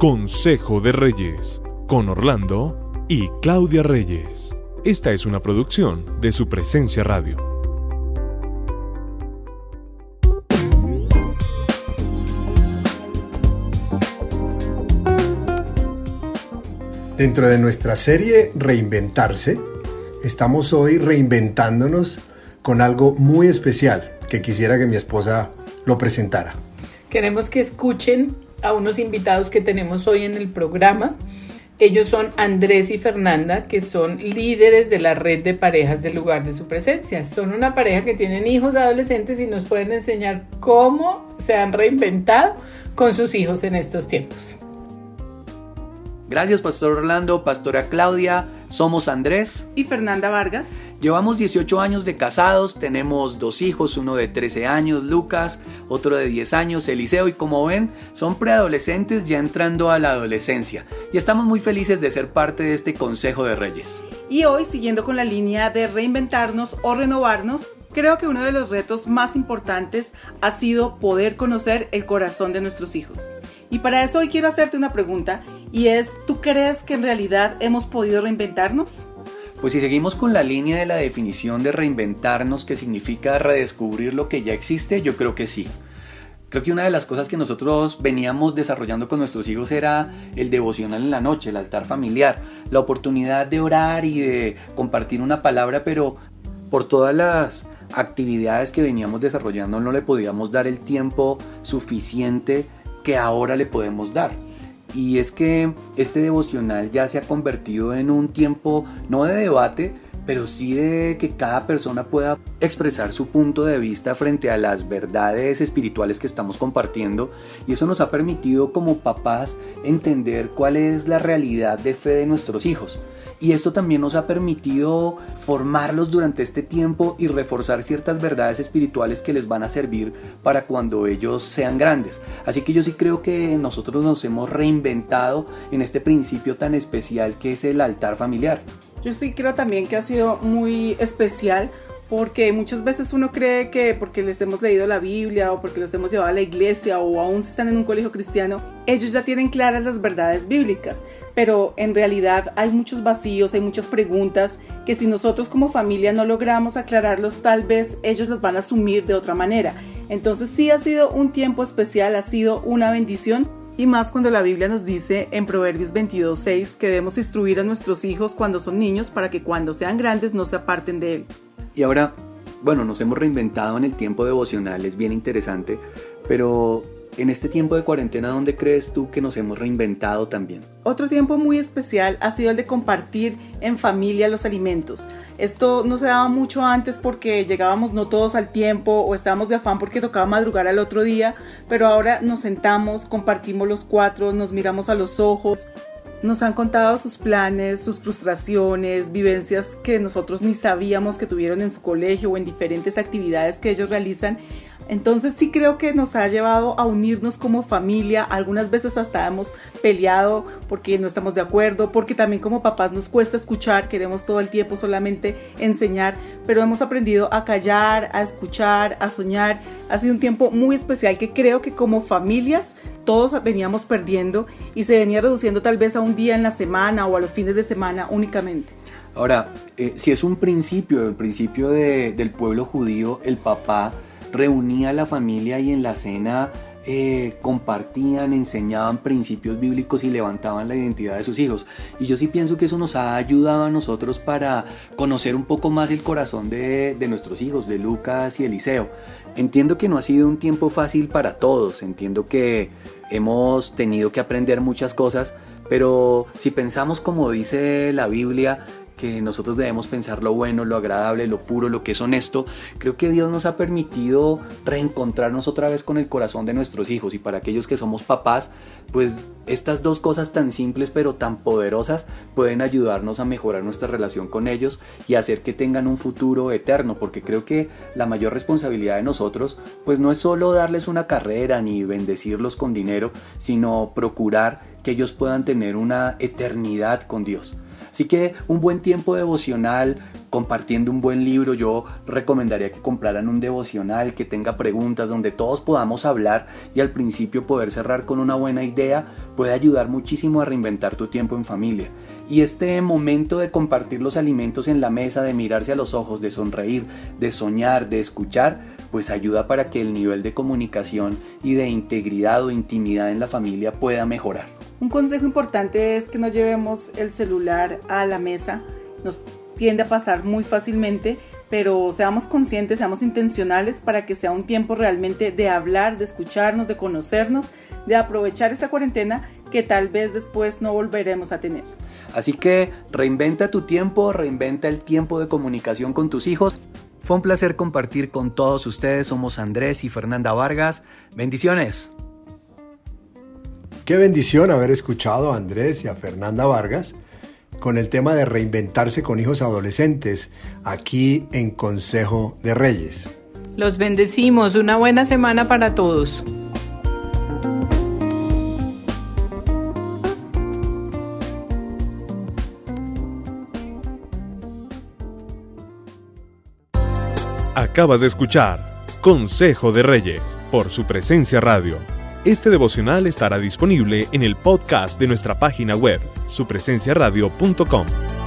Consejo de Reyes, con Orlando y Claudia Reyes. Esta es una producción de su presencia radio. Dentro de nuestra serie Reinventarse, estamos hoy reinventándonos con algo muy especial que quisiera que mi esposa lo presentara. Queremos que escuchen a unos invitados que tenemos hoy en el programa. Ellos son Andrés y Fernanda, que son líderes de la red de parejas del lugar de su presencia. Son una pareja que tienen hijos adolescentes y nos pueden enseñar cómo se han reinventado con sus hijos en estos tiempos. Gracias, Pastor Orlando, Pastora Claudia. Somos Andrés y Fernanda Vargas. Llevamos 18 años de casados, tenemos dos hijos, uno de 13 años, Lucas, otro de 10 años, Eliseo, y como ven, son preadolescentes ya entrando a la adolescencia. Y estamos muy felices de ser parte de este Consejo de Reyes. Y hoy, siguiendo con la línea de reinventarnos o renovarnos, Creo que uno de los retos más importantes ha sido poder conocer el corazón de nuestros hijos. Y para eso hoy quiero hacerte una pregunta y es, ¿tú crees que en realidad hemos podido reinventarnos? Pues si seguimos con la línea de la definición de reinventarnos, que significa redescubrir lo que ya existe, yo creo que sí. Creo que una de las cosas que nosotros veníamos desarrollando con nuestros hijos era el devocional en la noche, el altar familiar, la oportunidad de orar y de compartir una palabra, pero por todas las actividades que veníamos desarrollando no le podíamos dar el tiempo suficiente que ahora le podemos dar. Y es que este devocional ya se ha convertido en un tiempo no de debate, pero sí de que cada persona pueda expresar su punto de vista frente a las verdades espirituales que estamos compartiendo y eso nos ha permitido como papás entender cuál es la realidad de fe de nuestros hijos. Y esto también nos ha permitido formarlos durante este tiempo y reforzar ciertas verdades espirituales que les van a servir para cuando ellos sean grandes. Así que yo sí creo que nosotros nos hemos reinventado en este principio tan especial que es el altar familiar. Yo sí creo también que ha sido muy especial porque muchas veces uno cree que porque les hemos leído la Biblia o porque los hemos llevado a la iglesia o aún si están en un colegio cristiano, ellos ya tienen claras las verdades bíblicas pero en realidad hay muchos vacíos, hay muchas preguntas que si nosotros como familia no logramos aclararlos, tal vez ellos los van a asumir de otra manera. Entonces sí ha sido un tiempo especial, ha sido una bendición. Y más cuando la Biblia nos dice en Proverbios 22.6 que debemos instruir a nuestros hijos cuando son niños para que cuando sean grandes no se aparten de él. Y ahora, bueno, nos hemos reinventado en el tiempo devocional, es bien interesante, pero en este tiempo de cuarentena, ¿dónde crees tú que nos hemos reinventado también? Otro tiempo muy especial ha sido el de compartir en familia los alimentos. Esto no se daba mucho antes porque llegábamos no todos al tiempo o estábamos de afán porque tocaba madrugar al otro día, pero ahora nos sentamos, compartimos los cuatro, nos miramos a los ojos, nos han contado sus planes, sus frustraciones, vivencias que nosotros ni sabíamos que tuvieron en su colegio o en diferentes actividades que ellos realizan. Entonces sí creo que nos ha llevado a unirnos como familia. Algunas veces hasta hemos peleado porque no estamos de acuerdo, porque también como papás nos cuesta escuchar, queremos todo el tiempo solamente enseñar, pero hemos aprendido a callar, a escuchar, a soñar. Ha sido un tiempo muy especial que creo que como familias todos veníamos perdiendo y se venía reduciendo tal vez a un día en la semana o a los fines de semana únicamente. Ahora, eh, si es un principio, el principio del pueblo judío, el papá reunía a la familia y en la cena eh, compartían, enseñaban principios bíblicos y levantaban la identidad de sus hijos. Y yo sí pienso que eso nos ha ayudado a nosotros para conocer un poco más el corazón de, de nuestros hijos, de Lucas y Eliseo. Entiendo que no ha sido un tiempo fácil para todos, entiendo que hemos tenido que aprender muchas cosas, pero si pensamos como dice la Biblia, que nosotros debemos pensar lo bueno, lo agradable, lo puro, lo que es honesto. Creo que Dios nos ha permitido reencontrarnos otra vez con el corazón de nuestros hijos y para aquellos que somos papás, pues estas dos cosas tan simples pero tan poderosas pueden ayudarnos a mejorar nuestra relación con ellos y hacer que tengan un futuro eterno, porque creo que la mayor responsabilidad de nosotros pues no es solo darles una carrera ni bendecirlos con dinero, sino procurar que ellos puedan tener una eternidad con Dios. Así que un buen tiempo devocional compartiendo un buen libro, yo recomendaría que compraran un devocional que tenga preguntas donde todos podamos hablar y al principio poder cerrar con una buena idea puede ayudar muchísimo a reinventar tu tiempo en familia. Y este momento de compartir los alimentos en la mesa, de mirarse a los ojos, de sonreír, de soñar, de escuchar, pues ayuda para que el nivel de comunicación y de integridad o intimidad en la familia pueda mejorar. Un consejo importante es que no llevemos el celular a la mesa. Tiende a pasar muy fácilmente, pero seamos conscientes, seamos intencionales para que sea un tiempo realmente de hablar, de escucharnos, de conocernos, de aprovechar esta cuarentena que tal vez después no volveremos a tener. Así que reinventa tu tiempo, reinventa el tiempo de comunicación con tus hijos. Fue un placer compartir con todos ustedes. Somos Andrés y Fernanda Vargas. Bendiciones. Qué bendición haber escuchado a Andrés y a Fernanda Vargas con el tema de reinventarse con hijos adolescentes aquí en Consejo de Reyes. Los bendecimos. Una buena semana para todos. Acabas de escuchar Consejo de Reyes por su presencia radio. Este devocional estará disponible en el podcast de nuestra página web, supresenciaradio.com.